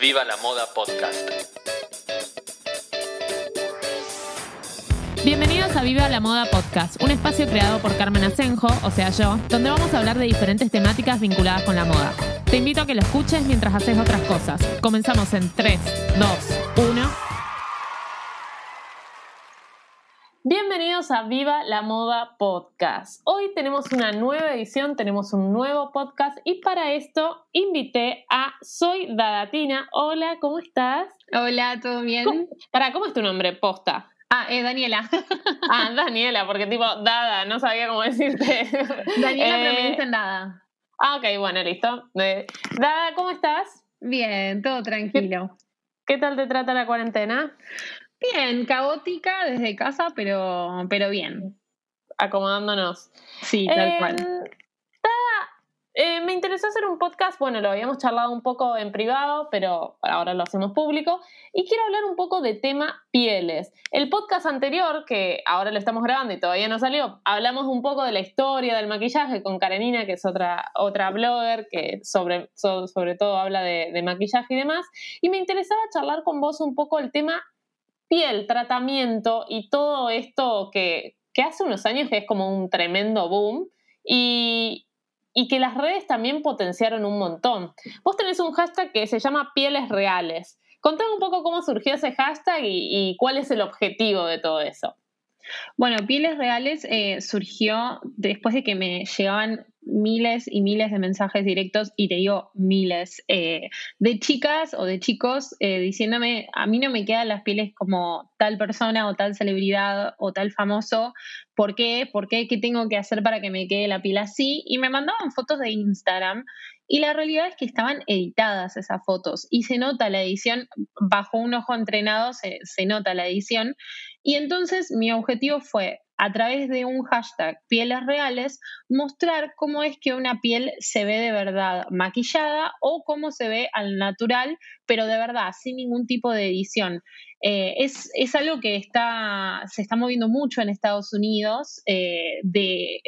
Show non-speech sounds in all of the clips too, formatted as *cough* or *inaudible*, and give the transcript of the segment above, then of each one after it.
Viva la Moda Podcast. Bienvenidos a Viva la Moda Podcast, un espacio creado por Carmen Asenjo, o sea yo, donde vamos a hablar de diferentes temáticas vinculadas con la moda. Te invito a que lo escuches mientras haces otras cosas. Comenzamos en 3, 2, 1. Bienvenidos a Viva la Moda Podcast. Hoy tenemos una nueva edición, tenemos un nuevo podcast y para esto invité a Soy Dadatina. Hola, ¿cómo estás? Hola, ¿todo bien? Para, ¿cómo es tu nombre? Posta. Ah, eh, Daniela. *laughs* Ah, Daniela, porque tipo, Dada, no sabía cómo decirte. *laughs* Daniela, pero me Eh, dicen Dada. Ah, ok, bueno, listo. Eh, Dada, ¿cómo estás? Bien, todo tranquilo. ¿Qué tal te trata la cuarentena? Bien, caótica desde casa, pero, pero bien. Acomodándonos. Sí, tal Eh, cual. Dada, eh, me interesó hacer un podcast, bueno, lo habíamos charlado un poco en privado, pero ahora lo hacemos público, y quiero hablar un poco de tema pieles. El podcast anterior, que ahora lo estamos grabando y todavía no salió, hablamos un poco de la historia del maquillaje con Karenina, que es otra, otra blogger que sobre, so- sobre todo habla de, de maquillaje y demás, y me interesaba charlar con vos un poco el tema piel, tratamiento y todo esto que, hace unos años que es como un tremendo boom y, y que las redes también potenciaron un montón. Vos tenés un hashtag que se llama Pieles Reales. Contame un poco cómo surgió ese hashtag y, y cuál es el objetivo de todo eso. Bueno, Pieles Reales eh, surgió después de que me llegaban miles y miles de mensajes directos, y te digo miles, eh, de chicas o de chicos eh, diciéndome, a mí no me quedan las pieles como tal persona o tal celebridad o tal famoso, ¿por qué? ¿Por qué? ¿Qué tengo que hacer para que me quede la piel así? Y me mandaban fotos de Instagram. Y la realidad es que estaban editadas esas fotos y se nota la edición, bajo un ojo entrenado se, se nota la edición. Y entonces mi objetivo fue, a través de un hashtag pieles reales, mostrar cómo es que una piel se ve de verdad maquillada o cómo se ve al natural, pero de verdad, sin ningún tipo de edición. Eh, es, es algo que está, se está moviendo mucho en Estados Unidos, eh, de,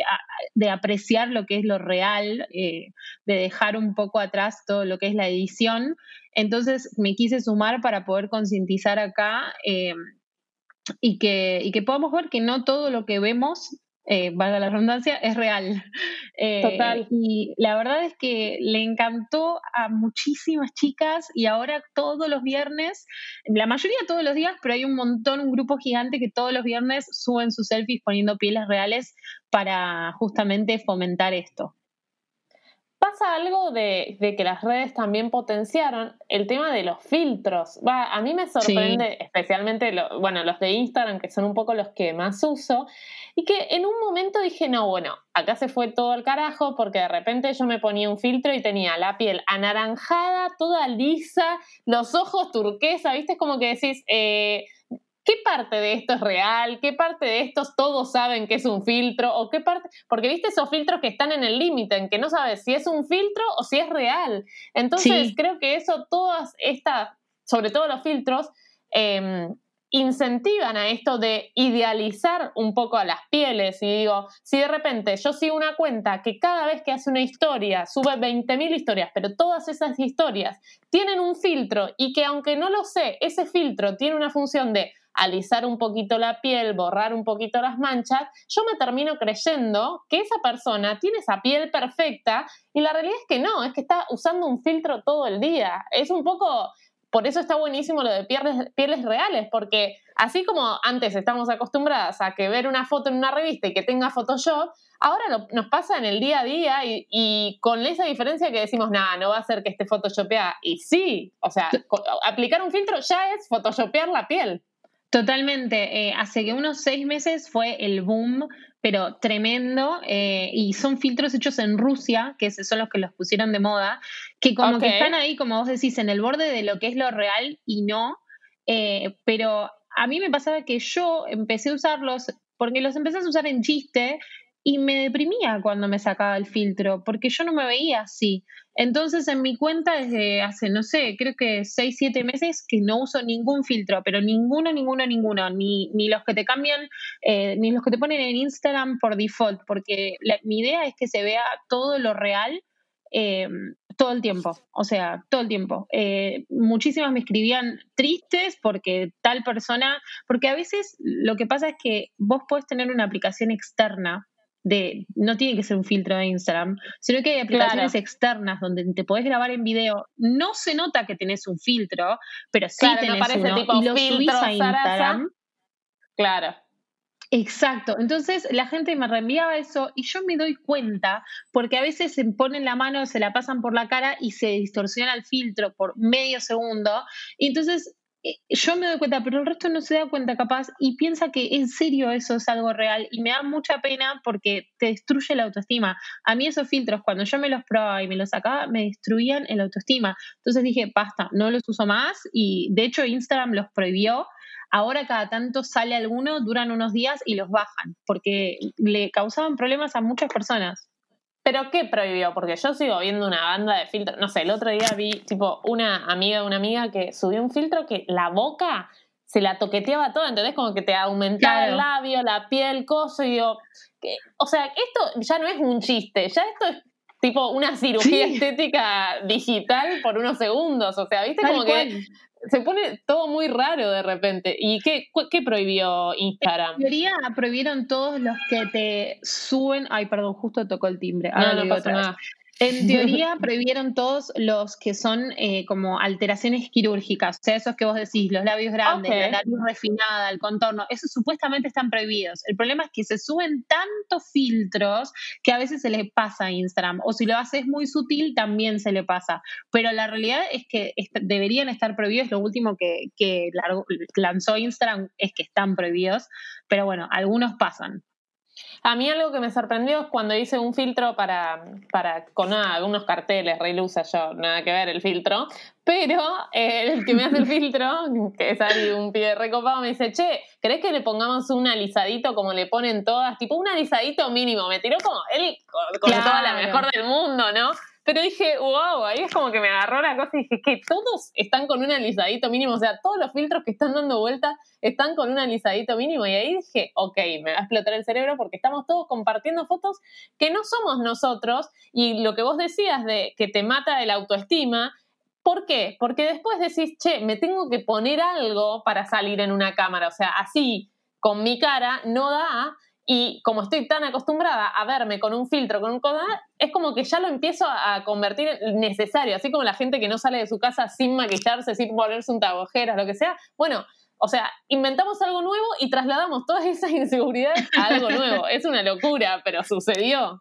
de apreciar lo que es lo real, eh, de dejar un poco atrás todo lo que es la edición. Entonces me quise sumar para poder concientizar acá y, que, y que podamos ver que no todo lo que vemos, eh, valga la redundancia, es real. *laughs* Eh, Total. Y la verdad es que le encantó a muchísimas chicas y ahora todos los viernes, la mayoría todos los días, pero hay un montón, un grupo gigante que todos los viernes suben sus selfies poniendo pieles reales para justamente fomentar esto. Pasa algo de, de que las redes también potenciaron el tema de los filtros. Va, a mí me sorprende, especialmente lo- bueno, los de Instagram, que son un poco los que más uso, y que en un momento dije, no, bueno, acá se fue todo al carajo, porque de repente yo me ponía un filtro y tenía la piel anaranjada, toda lisa, los ojos turquesa, ¿viste? Es como que decís, eh, ¿qué parte de esto es real? ¿Qué parte de estos todos saben que es un filtro? ¿O qué parte? Porque viste esos filtros que están en el límite, en que no sabes si es un filtro o si es real. Entonces Sí. creo que eso, todas estas, sobre todo los filtros, eh, incentivan a esto de idealizar un poco a las pieles. Y digo, si de repente yo sigo una cuenta que cada vez que hace una historia sube 20.000 historias, pero todas esas historias tienen un filtro y que aunque no lo sé, ese filtro tiene una función de alisar un poquito la piel, borrar un poquito las manchas, yo me termino creyendo que esa persona tiene esa piel perfecta y la realidad es que no, es que está usando un filtro todo el día. Es un poco, por eso está buenísimo lo de pieles, pieles reales, porque así como antes estamos acostumbradas a que ver una foto en una revista y que tenga Photoshop, ahora lo- nos pasa en el día a día y, y con esa diferencia que decimos, nada, no va a ser que esté photoshopeada. Y sí, o sea, aplicar un filtro ya es photoshopear la piel. Totalmente. Eh, hace que unos seis meses fue el boom pero tremendo. eh, y son filtros hechos en Rusia, que son los que los pusieron de moda, que como que están ahí, como vos decís, en el borde de lo que es lo real y no. Eh, pero a mí me pasaba que yo empecé a usarlos, porque los empecé a usar en chiste y me deprimía cuando me sacaba el filtro, porque yo no me veía así. Entonces en mi cuenta desde hace, no sé, creo que 6, 7 meses que no uso ningún filtro, pero ninguno, ninguno, ninguno, ni, ni los que te cambian, eh, ni los que te ponen en Instagram por default, porque la- mi idea es que se vea todo lo real eh, todo el tiempo, o sea, todo el tiempo. Eh, muchísimas me escribían tristes porque tal persona, porque a veces lo que pasa es que vos podés tener una aplicación externa de, no tiene que ser un filtro de Instagram, sino que hay aplicaciones Claro. externas donde te podés grabar en video. No se nota que tenés un filtro, pero sí Claro, tenés uno tipo y lo subís filtro a zaraza. Instagram. Claro. Exacto, entonces la gente me reenviaba eso y yo me doy cuenta porque a veces se ponen la mano, se la pasan por la cara y se distorsiona el filtro por medio segundo y entonces yo me doy cuenta, pero el resto no se da cuenta capaz y piensa que en serio eso es algo real y me da mucha pena porque te destruye la autoestima. A mí esos filtros cuando yo me los probaba y me los sacaba me destruían el autoestima. Entonces dije, basta, no los uso más y de hecho Instagram los prohibió Ahora cada tanto sale alguno, duran unos días y los bajan, porque le causaban problemas a muchas personas. ¿Pero qué prohibió? Porque yo sigo viendo una banda de filtros. No sé, el otro día vi, tipo, una amiga de una amiga que subió un filtro que la boca se la toqueteaba toda, ¿entendés? Como que te aumentaba el labio, la piel, coso, y digo, o sea, esto ya no es un chiste, ya esto es tipo una cirugía Sí. estética digital por unos segundos, o sea, ¿viste? Tal Como que. Se pone todo muy raro de repente. ¿Y qué, qué prohibió Instagram? En teoría prohibieron todos los que te suben. Ay, perdón, justo tocó el timbre. Ahora No, no pasa nada. En *laughs* teoría prohibieron todos los que son eh, como alteraciones quirúrgicas, o sea, esos que vos decís, los labios grandes, la nariz refinada, el contorno, esos supuestamente están prohibidos. El problema es que se suben tantos filtros que a veces se le pasa a Instagram, o si lo haces muy sutil también se le pasa. Pero la realidad es que est- deberían estar prohibidos, lo último que, que lanzó Instagram es que están prohibidos, pero bueno, algunos pasan. A mí algo que me sorprendió es cuando hice un filtro para, para con nada, algunos carteles, re ilusa yo, nada que ver el filtro, pero eh, el que me hace el *laughs* filtro, que es Ari, un pibe recopado, me dice, che, ¿querés que le pongamos un alisadito como le ponen todas? Tipo un alisadito mínimo, me tiró como él con, con Claro. toda la mejor del mundo, ¿no? Pero dije, wow, ahí es como que me agarró la cosa y dije, que todos están con un alisadito mínimo, o sea, todos los filtros que están dando vuelta están con un alisadito mínimo. Y ahí dije, ok, me va a explotar el cerebro porque estamos todos compartiendo fotos que no somos nosotros. Y lo que vos decías de que te mata el autoestima, ¿por qué? Porque después decís, che, me tengo que poner algo para salir en una cámara. O sea, así, con mi cara, no da. Y como estoy tan acostumbrada a verme con un filtro, con un cosa, es como que ya lo empiezo a convertir en necesario. Así como la gente que no sale de su casa sin maquillarse, sin ponerse un tabojeras, lo que sea. Bueno, o sea, inventamos algo nuevo y trasladamos todas esas inseguridades a algo nuevo. Es una locura, pero sucedió.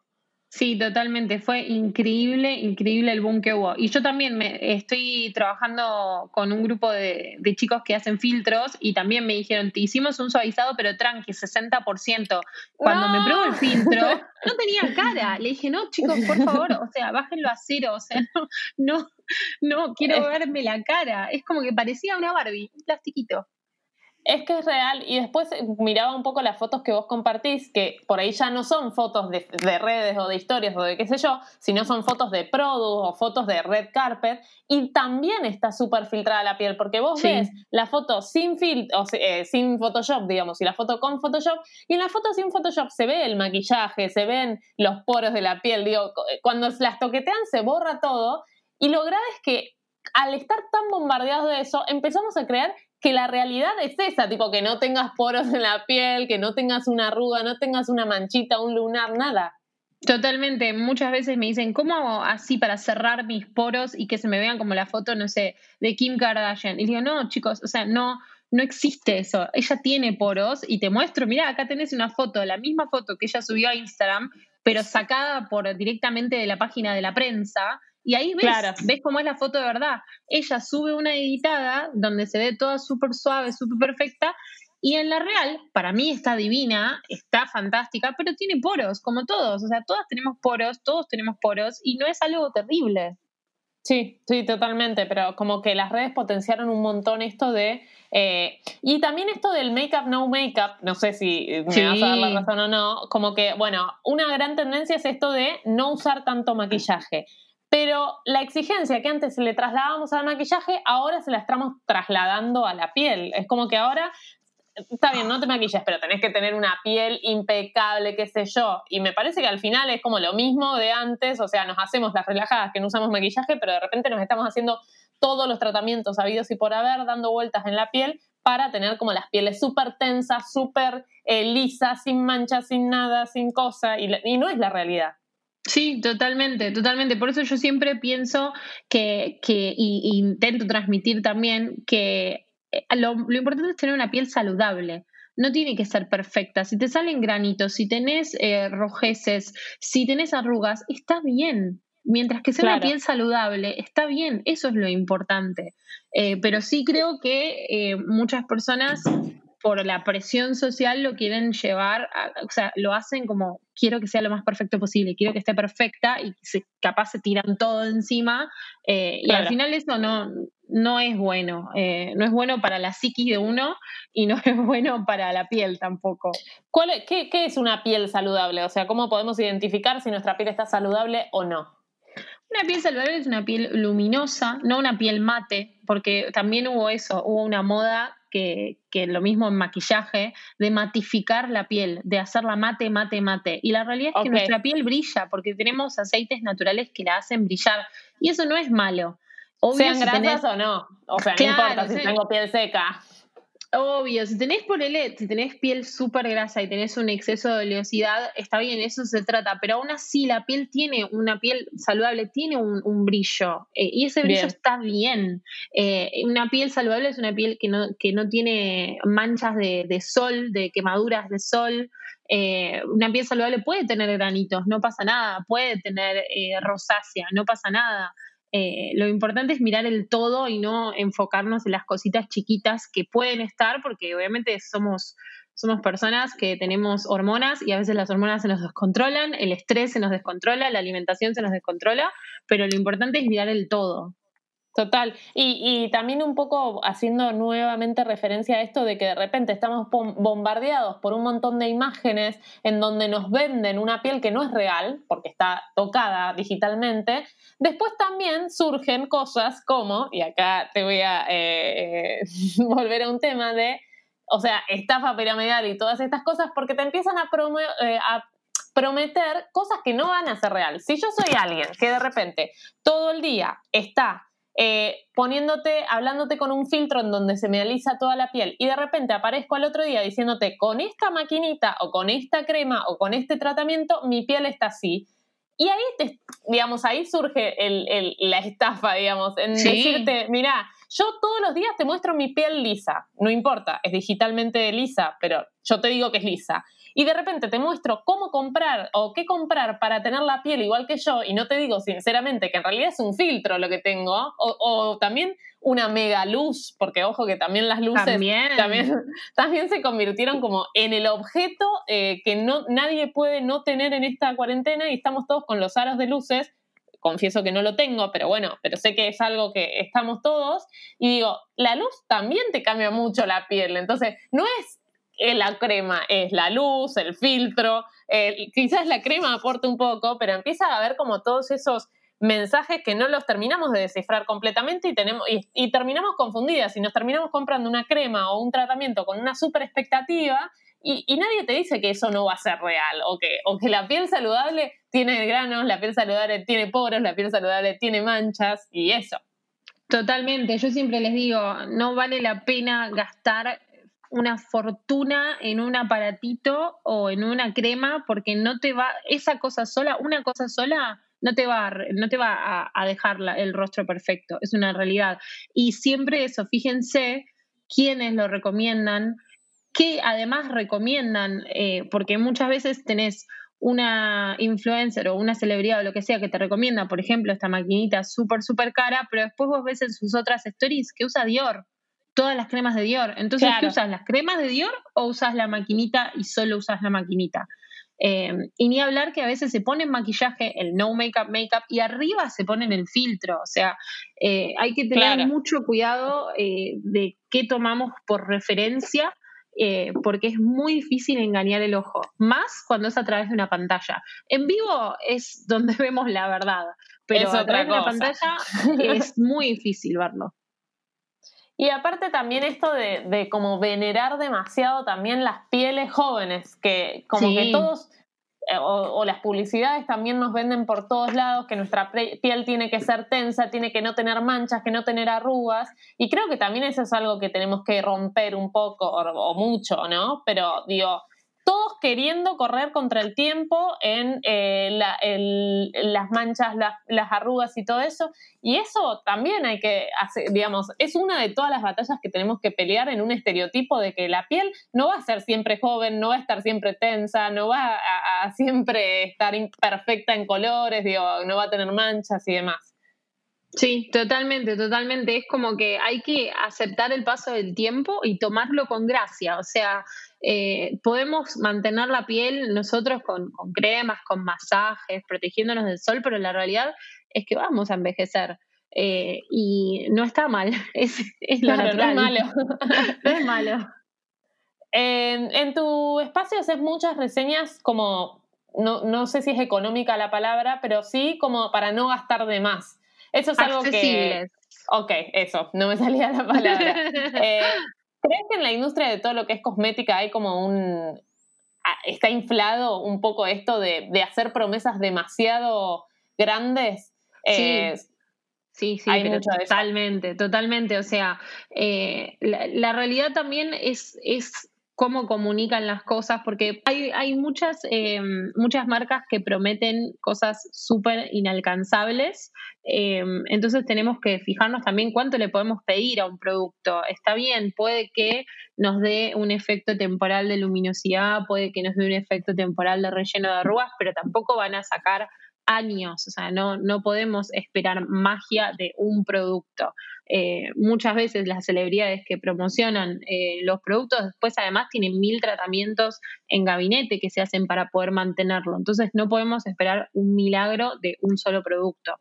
Sí, totalmente. Fue increíble, increíble el boom que hubo. Y yo también me estoy trabajando con un grupo de, de chicos que hacen filtros y también me dijeron, te hicimos un suavizado, pero tranqui, 60%. Cuando me probó el filtro, *laughs* no tenía cara. Le dije, no, chicos, por favor, o sea, bájenlo a cero. O sea, no, no, no quiero verme la cara. Es como que parecía una Barbie, un plastiquito. Es que es real. Y después eh, miraba un poco las fotos que vos compartís, que por ahí ya no son fotos de, de redes o de historias o de qué sé yo, sino son fotos de product o fotos de red carpet. Y también está súper filtrada la piel, porque vos Sí. ves la foto sin filtro, eh, sin Photoshop, digamos, y la foto con Photoshop. Y en la foto sin Photoshop se ve el maquillaje, se ven los poros de la piel. Digo, cu- cuando las toquetean se borra todo. Y lo grave es que al estar tan bombardeados de eso, empezamos a creer que la realidad es esa, tipo que no tengas poros en la piel, que no tengas una arruga, no tengas una manchita, un lunar, nada. Totalmente. Muchas veces me dicen, ¿cómo hago así para cerrar mis poros y que se me vean como la foto, no sé, de Kim Kardashian? Y digo, no, chicos, o sea, no, no existe eso. Ella tiene poros y te muestro, mira, acá tenés una foto, la misma foto que ella subió a Instagram, pero sacada por directamente de la página de la prensa. Y ahí ves, Claro. ves cómo es la foto de verdad. Ella sube una editada donde se ve toda súper suave, súper perfecta, Y en la real, para mí está divina, está fantástica, pero tiene poros, como todos. O sea, todas tenemos poros, todos tenemos poros, y no es algo terrible. Sí, sí, totalmente, pero como que las redes potenciaron un montón esto de... Eh, y también esto del make-up, no make-up, no sé si me vas a dar la razón o no, como que, bueno, una gran tendencia es esto de no usar tanto maquillaje. Pero la exigencia que antes le trasladábamos al maquillaje, ahora se la estamos trasladando a la piel. Es como que ahora está bien, no te maquilles, pero tenés que tener una piel impecable, qué sé yo. Y me parece que al final es como lo mismo de antes, o sea, nos hacemos las relajadas que no usamos maquillaje, pero de repente nos estamos haciendo todos los tratamientos habidos y por haber, dando vueltas en la piel para tener como las pieles súper tensas, súper eh, lisas, sin manchas, sin nada, sin cosa, y, no es la realidad. Sí, totalmente, totalmente. Por eso yo siempre pienso que, que y intento transmitir también que eh, lo, importante es tener una piel saludable. No tiene que ser perfecta. Si te salen granitos, si tenés eh, rojeces, si tenés arrugas, está bien. Mientras que sea una piel saludable, está bien. Eso es lo importante. Eh, pero sí creo que muchas personas por la presión social lo quieren llevar, o sea, lo hacen como quiero que sea lo más perfecto posible, quiero que esté perfecta y se, capaz se tiran todo encima y al final eso no, no es bueno. Eh, no es bueno para la psiquis de uno y no *laughs* es bueno para la piel tampoco. ¿Cuál, qué, qué, es una piel saludable? O sea, ¿cómo podemos identificar si nuestra piel está saludable o no? Una piel saludable es una piel luminosa, no una piel mate, porque también hubo eso, hubo una moda que, que, lo mismo en maquillaje, de matificar la piel, de hacerla mate, mate, mate. Y la realidad es que nuestra piel brilla porque tenemos aceites naturales que la hacen brillar. Y eso no es malo. Sean grasas o no. O sea, no importa si tengo piel seca. Obvio, si tenés por el, si tenés piel súper grasa y tenés un exceso de oleosidad, está bien, eso se trata, pero aún así la piel tiene, una piel saludable tiene un, brillo eh, y ese brillo está bien. Eh, una piel saludable es una piel que no, que no tiene manchas de, sol, de quemaduras de sol. Eh, una piel saludable puede tener granitos, no pasa nada, puede tener rosácea, no pasa nada. Eh, lo importante es mirar el todo y no enfocarnos en las cositas chiquitas que pueden estar, porque obviamente somos, somos personas que tenemos hormonas y a veces las hormonas se nos descontrolan, el estrés se nos descontrola, la alimentación se nos descontrola, pero lo importante es mirar el todo. Total. Y, también un poco haciendo nuevamente referencia a esto de que de repente estamos bombardeados por un montón de imágenes en donde nos venden una piel que no es real, porque está tocada digitalmente. Después también surgen cosas como, y acá te voy a eh, *laughs* volver a un tema de, o sea, estafa piramidal y todas estas cosas, porque te empiezan a, eh, a prometer cosas que no van a ser real. Si yo soy alguien que de repente todo el día está eh, poniéndote, hablándote con un filtro en donde se me alisa toda la piel y de repente aparezco al otro día diciéndote con esta maquinita o con esta crema o con este tratamiento mi piel está así. Y ahí, te, digamos, ahí surge la estafa, digamos, en decirte, mira, yo todos los días te muestro mi piel lisa, no importa, es digitalmente lisa, pero yo te digo que es lisa y de repente te muestro cómo comprar o qué comprar para tener la piel igual que yo y no te digo sinceramente que en realidad es un filtro lo que tengo o, también una mega luz, porque ojo que también las luces también, *laughs* también, se convirtieron como en el objeto eh, que no, nadie puede no tener en esta cuarentena y estamos todos con los aros de luces confieso que no lo tengo, pero bueno, pero sé que es algo que estamos todos. Y digo, la luz también te cambia mucho la piel. Entonces, no es la crema es la luz, el filtro, quizás la crema aporte un poco, pero empieza a haber como todos esos mensajes que no los terminamos de descifrar completamente y, tenemos, y, terminamos confundidas y nos terminamos comprando una crema o un tratamiento con una super expectativa y, nadie te dice que eso no va a ser real o que, o que la piel saludable tiene granos, la piel saludable tiene poros, la piel saludable tiene manchas y eso. Totalmente, yo siempre les digo, no vale la pena gastar una fortuna en un aparatito o en una crema porque no te va, esa cosa sola, una cosa sola no te va, a, no te va a, dejar el rostro perfecto, es una realidad. Y siempre eso, fíjense quiénes lo recomiendan, que además recomiendan, eh, porque muchas veces tenés una influencer o una celebridad o lo que sea que te recomienda, por ejemplo, esta maquinita súper, súper cara, pero después vos ves en sus otras stories que usa Dior todas las cremas de Dior. Entonces, ¿qué usas? ¿Las cremas de Dior o usas la maquinita y solo usas la maquinita? Eh, y ni hablar que a veces se pone maquillaje, el no makeup, makeup, y arriba se ponen el filtro. O sea, eh, hay que tener mucho cuidado eh, de qué tomamos por referencia, porque es muy difícil engañar el ojo, más cuando es a través de una pantalla. En vivo es donde *laughs* vemos la verdad, pero a través de una pantalla es muy difícil verlo. Y aparte también esto de, de, como venerar demasiado también las pieles jóvenes, que como que todos, eh, o, las publicidades también nos venden por todos lados que nuestra piel tiene que ser tensa, tiene que no tener manchas, que no tener arrugas. Y creo que también eso es algo que tenemos que romper un poco o, o mucho, ¿no? Pero digo, todos queriendo correr contra el tiempo en eh, las manchas, las, arrugas y todo eso. Y eso también hay que hacer, digamos, es una de todas las batallas que tenemos que pelear en un estereotipo de que la piel no va a ser siempre joven, no va a estar siempre tensa, no va a, siempre estar imperfecta en colores, digo, no va a tener manchas y demás. Sí, totalmente, totalmente. Es como que hay que aceptar el paso del tiempo y tomarlo con gracia. O sea, eh, podemos mantener la piel nosotros con, cremas, con masajes, protegiéndonos del sol, pero la realidad es que vamos a envejecer. Eh, y no está mal, *laughs* es, lo *laughs* No es malo. no es malo. En, tu espacio haces muchas reseñas como, no, no sé si es económica la palabra, pero sí como para no gastar de más. Eso es algo que... Ok, eso, no me salía la palabra. *laughs* Eh, ¿Crees que en la industria de todo lo que es cosmética hay como un... está inflado un poco esto de, hacer promesas demasiado grandes? Sí. Eh, sí, sí, totalmente, totalmente. O sea, eh, la, realidad también es, es cómo comunican las cosas, porque hay, muchas, em, muchas marcas que prometen cosas súper inalcanzables, em, entonces tenemos que fijarnos también cuánto le podemos pedir a un producto. Está bien, puede que nos dé un efecto temporal de luminosidad, puede que nos dé un efecto temporal de relleno de arrugas, pero tampoco van a sacar años, o sea, no, no podemos esperar magia de un producto. Eh, muchas veces las celebridades que promocionan eh, los productos después además tienen mil tratamientos en gabinete que se hacen para poder mantenerlo. Entonces no podemos esperar un milagro de un solo producto.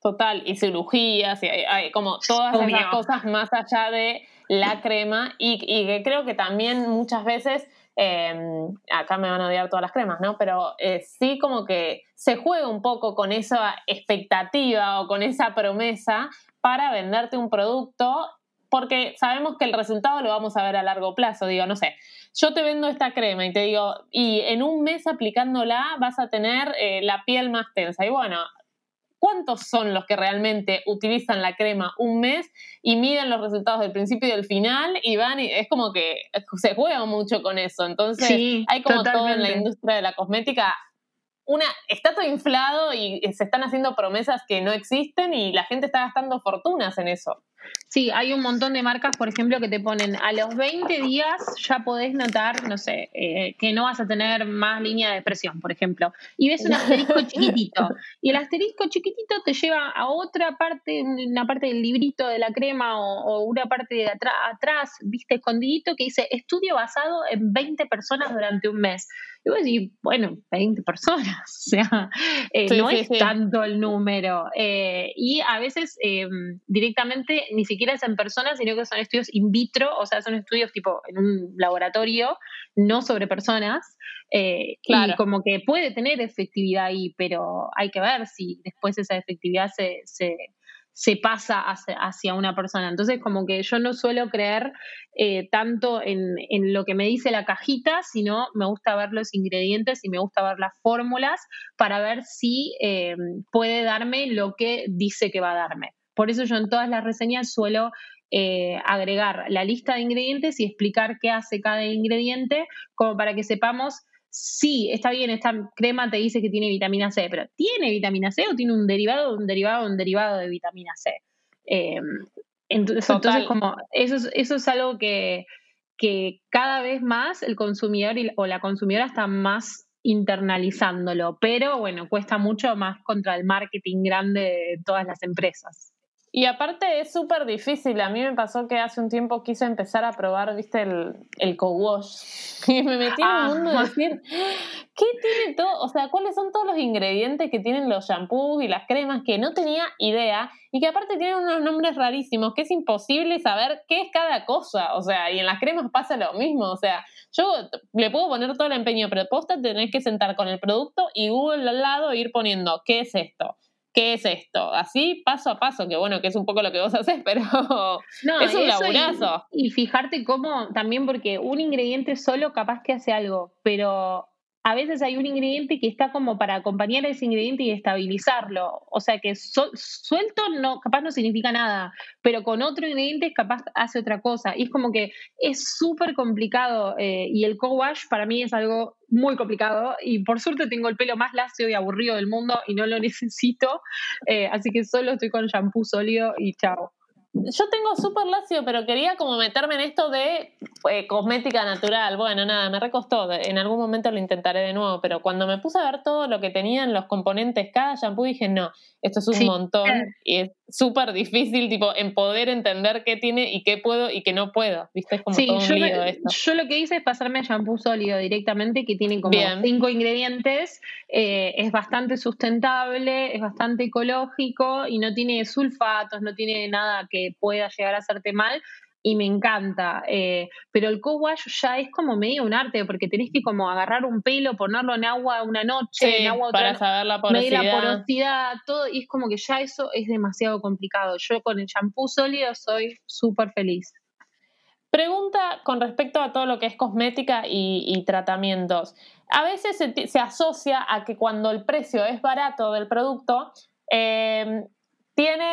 Total, y cirugías, y hay, como todas esas cosas más allá de la crema y, y que creo que también muchas veces Em, acá me van a odiar todas las cremas, ¿no? Pero eh, sí como que se juega un poco con esa expectativa o con esa promesa para venderte un producto porque sabemos que el resultado lo vamos a ver a largo plazo. Digo, no sé, yo te vendo esta crema y te digo, y en un mes aplicándola vas a tener eh, la piel más tensa. Y bueno, cuántos son los que realmente utilizan la crema un mes y miden los resultados del principio y del final y van y es como que se juega mucho con eso. Entonces, hay como todo en la industria de la cosmética. Una, está todo inflado y se están haciendo promesas que no existen y la gente está gastando fortunas en eso. Sí, hay un montón de marcas, por ejemplo, que te ponen a los 20 días ya podés notar, no sé, eh, que no vas a tener más línea de presión, por ejemplo. Y ves un asterisco *laughs* chiquitito. Y el asterisco chiquitito te lleva a otra parte, una parte del librito de la crema o, una parte de atrás, atrás, viste, escondidito, que dice estudio basado en 20 personas durante un mes. Y vos decís, bueno, 20 personas, *laughs* o sea, eh, no es tanto el número. Eh, y a veces directamente ni siquiera es en personas, sino que son estudios in vitro, o sea, son estudios tipo en un laboratorio, no sobre personas. Eh, y como que puede tener efectividad ahí, pero hay que ver si después esa efectividad se, se, pasa hacia, una persona. Entonces, como que yo no suelo creer eh, tanto en, lo que me dice la cajita, sino me gusta ver los ingredientes y me gusta ver las fórmulas para ver si eh, puede darme lo que dice que va a darme. Por eso yo en todas las reseñas suelo eh, agregar la lista de ingredientes y explicar qué hace cada ingrediente, como para que sepamos sí, está bien, esta crema te dice que tiene vitamina C, pero ¿tiene vitamina C o tiene un derivado de un derivado de un derivado de vitamina C? Em, entonces, como eso es, eso es algo que, que cada vez más el consumidor o la consumidora está más internalizándolo, pero bueno, cuesta mucho más contra el marketing grande de todas las empresas. Y aparte es súper difícil. A mí me pasó que hace un tiempo quise empezar a probar, viste, el, el co-wash. *laughs* Y me metí en un mundo de decir, ¿qué tiene todo? O sea, ¿cuáles son todos los ingredientes que tienen los shampoos y las cremas que no tenía idea? Y que aparte tienen unos nombres rarísimos, que es imposible saber qué es cada cosa. O sea, y en las cremas pasa lo mismo. O sea, yo le puedo poner todo el empeño, pero posta tenés que sentar con el producto y Google al lado e ir poniendo, ¿qué es esto? ¿Qué es esto? Así, paso a paso, que bueno, que es un poco lo que vos *laughs* haces, pero es un laburazo. Y, y, fijarte cómo, también porque un ingrediente solo capaz que hace algo, pero a veces hay un ingrediente que está como para acompañar ese ingrediente y estabilizarlo. O sea que suelto no, capaz no significa nada, pero con otro ingrediente capaz hace otra cosa. Y es como que es súper complicado eh, y el co-wash para mí es algo muy complicado y por suerte tengo el pelo más lacio y aburrido del mundo y no lo *laughs* necesito. Eh, así que solo estoy con shampoo sólido y chao yo tengo súper lacio, pero quería como meterme en esto de eh, cosmética natural. Bueno, nada, me recostó. En algún momento lo intentaré de nuevo, pero cuando me puse a ver todo lo que tenían los componentes cada shampoo, dije, no, esto es un montón y es súper difícil, tipo, en poder entender qué tiene y qué puedo y qué no puedo. ¿Viste? Es como todo un lío esto. Yo lo que hice es pasarme a shampoo sólido directamente, que tiene como cinco ingredientes. Eh, es bastante sustentable, es bastante ecológico y no tiene sulfatos, no tiene nada que pueda llegar a hacerte mal y me encanta. Eh, pero el co-wash ya es como medio un arte, porque tenés que como agarrar un pelo, ponerlo en agua una noche, en agua otra, para saber la porosidad. La porosidad, todo, y es como que ya eso es demasiado complicado. Yo con el shampoo sólido soy súper feliz. Pregunta con respecto a todo lo que es cosmética y, tratamientos. A veces se, asocia a que cuando el precio es barato del producto, eh, tiene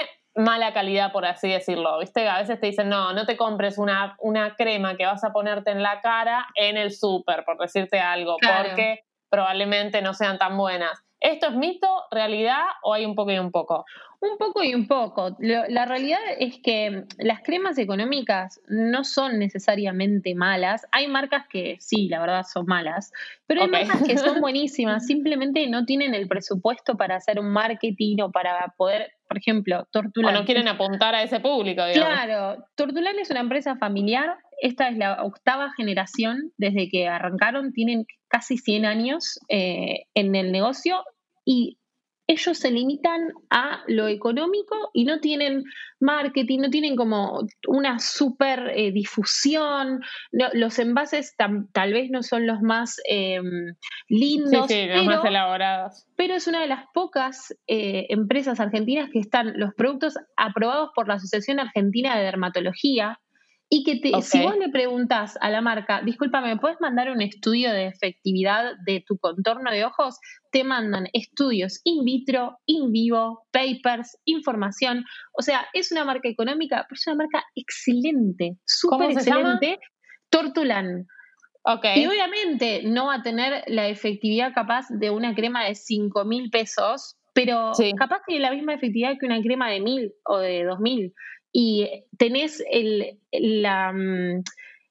mala calidad, por así decirlo. ¿Viste? A veces te dicen, no, no te compres una, una crema que vas a ponerte en la cara en el súper, por decirte algo, porque probablemente no sean tan buenas. ¿Esto es mito, realidad o hay un poco y un poco? Un poco y un poco. la realidad es que las cremas económicas no son necesariamente malas. Hay marcas que sí, la verdad son malas, pero hay marcas que son *laughs* buenísimas. Simplemente no tienen el presupuesto para hacer un marketing o para poder, por ejemplo, Tortulan. O no quieren apuntar a ese público, digamos. Claro, Tortulan es una empresa familiar. Esta es la octava generación desde que arrancaron. Tienen casi 100 años eh, en el negocio y ellos se limitan a lo económico y no tienen marketing, no tienen como una super eh, difusión, los envases tal vez no son los más em, lindos, pero, más elaborados. Pero es una de las pocas eh, empresas argentinas que están los productos aprobados por la Asociación Argentina de Dermatología, y que si vos le preguntás a la marca, discúlpame, ¿puedes mandar un estudio de efectividad de tu contorno de ojos? Te mandan estudios in vitro, in vivo, papers, información. O sea, es una marca económica, pero es una marca excelente, súper excelente. Tortulan. Okay. Y obviamente no va a tener la efectividad capaz de una crema de 5 mil pesos, pero capaz tiene la misma efectividad que una crema de mil o de dos mil y tenés el, mm,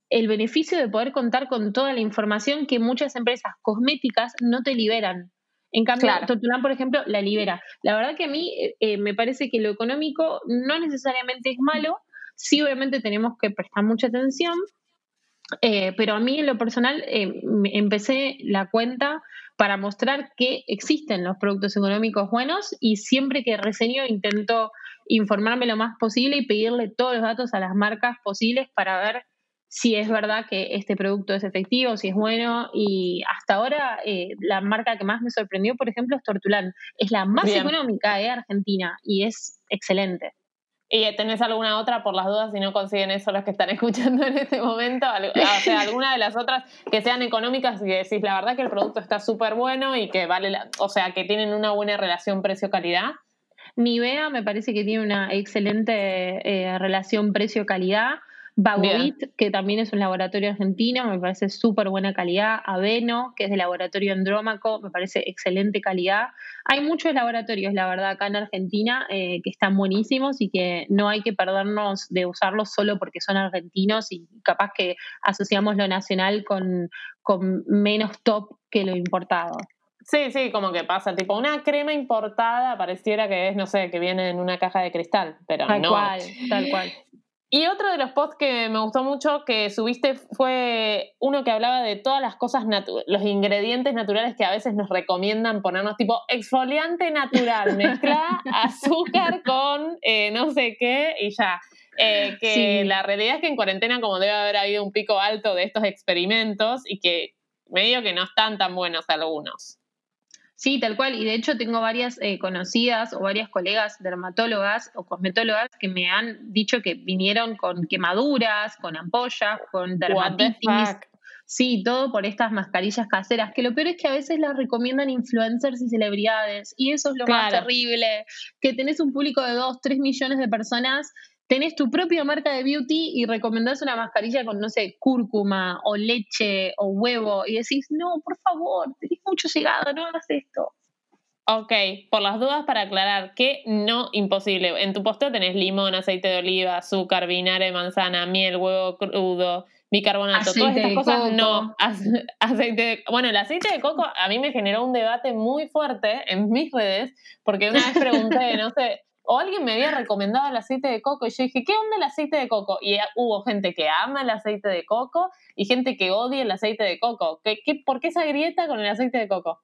el beneficio de poder contar con toda la información que muchas empresas cosméticas no te liberan. En cambio, Tortulán, por ejemplo, la libera. La verdad que a mí eh, eh, me parece que lo económico no necesariamente es malo, sí obviamente tenemos que prestar mucha atención, eh, pero a mí en lo personal empecé la cuenta para mostrar que existen los productos económicos buenos y siempre que reseño intento informarme lo más posible y pedirle todos los datos a las marcas posibles para ver si es verdad que este producto es efectivo, si es bueno. Y hasta ahora eh, la marca que más me sorprendió, por ejemplo, es Tortulán. Es la más económica de Argentina y es excelente. ¿Y tenés alguna otra por las dudas si no consiguen eso los que están *laughs* escuchando en este momento? O sea, alguna de las otras que sean económicas y que decís la verdad que el producto está súper bueno y que vale, o sea, que tienen una buena relación precio-calidad. Nivea me parece que tiene una excelente eh, relación precio-calidad. Bagovit, que también es un laboratorio argentino, me parece súper buena calidad. Aveno, que es de laboratorio Andrómaco, me parece excelente calidad. Hay muchos laboratorios, la verdad, acá en Argentina eh, que están buenísimos y que no hay que perdernos de usarlos solo porque son argentinos y capaz que asociamos lo nacional con, con menos top que lo importado. Sí, sí, como que pasa, tipo una crema importada pareciera que es, no sé, que viene en una caja de cristal, pero Tal no. cual, tal cual. Y otro de los posts que me gustó mucho que subiste fue uno que hablaba de todas las cosas, los ingredientes naturales que a veces nos recomiendan ponernos, tipo exfoliante natural, *laughs* mezcla azúcar con eh, no sé qué y ya. Eh, que Sí. la realidad es que en cuarentena, como debe haber habido un pico alto de estos experimentos y que medio que no están tan buenos algunos. Sí, tal cual. Y de hecho tengo varias eh, conocidas o varias colegas dermatólogas o cosmetólogas que me han dicho que vinieron con quemaduras, con ampollas, con dermatitis. Sí, todo por estas mascarillas caseras, que lo peor es que a veces las recomiendan influencers y celebridades, y eso es lo más terrible, que tenés un público de 2, 3 millones de personas, tenés tu propia marca de beauty y recomendás una mascarilla con, no sé, cúrcuma o leche o huevo, y decís, no, por favor, tenés mucho llegado, no hagas esto. Ok, por las dudas para aclarar que no imposible. En tu posteo tenés limón, aceite de oliva, azúcar, vinagre manzana, miel, huevo crudo, bicarbonato, Aceite todas estas cosas coco. no. Ace- Aceite de- bueno, el aceite de coco a mí me generó un debate muy fuerte en mis redes porque una vez pregunté, no sé, o alguien me había recomendado el aceite de coco y yo dije, ¿qué onda el aceite de coco? Y eh, hubo gente que ama el aceite de coco y gente que odia el aceite de coco. ¿Qué, qué, por qué esa grieta con el aceite de coco?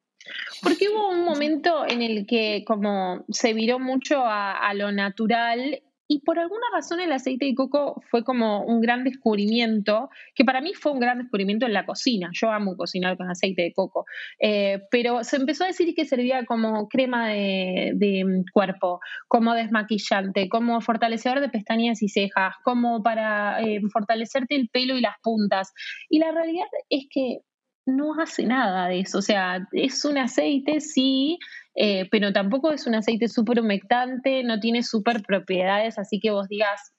Porque hubo un momento en el que como se viró mucho a, a lo natural y por alguna razón el aceite de coco fue como un gran descubrimiento, que para mí fue un gran descubrimiento en la cocina. Yo amo cocinar con aceite de coco, Eh, pero se empezó a decir que servía como crema de, de cuerpo, como desmaquillante, como fortalecedor de pestañas y cejas, como para eh, fortalecerte el pelo y las puntas. Y la realidad es que no hace nada de eso. O sea, es un aceite, sí, eh, pero tampoco es un aceite súper humectante, no tiene súper propiedades, así que vos digas,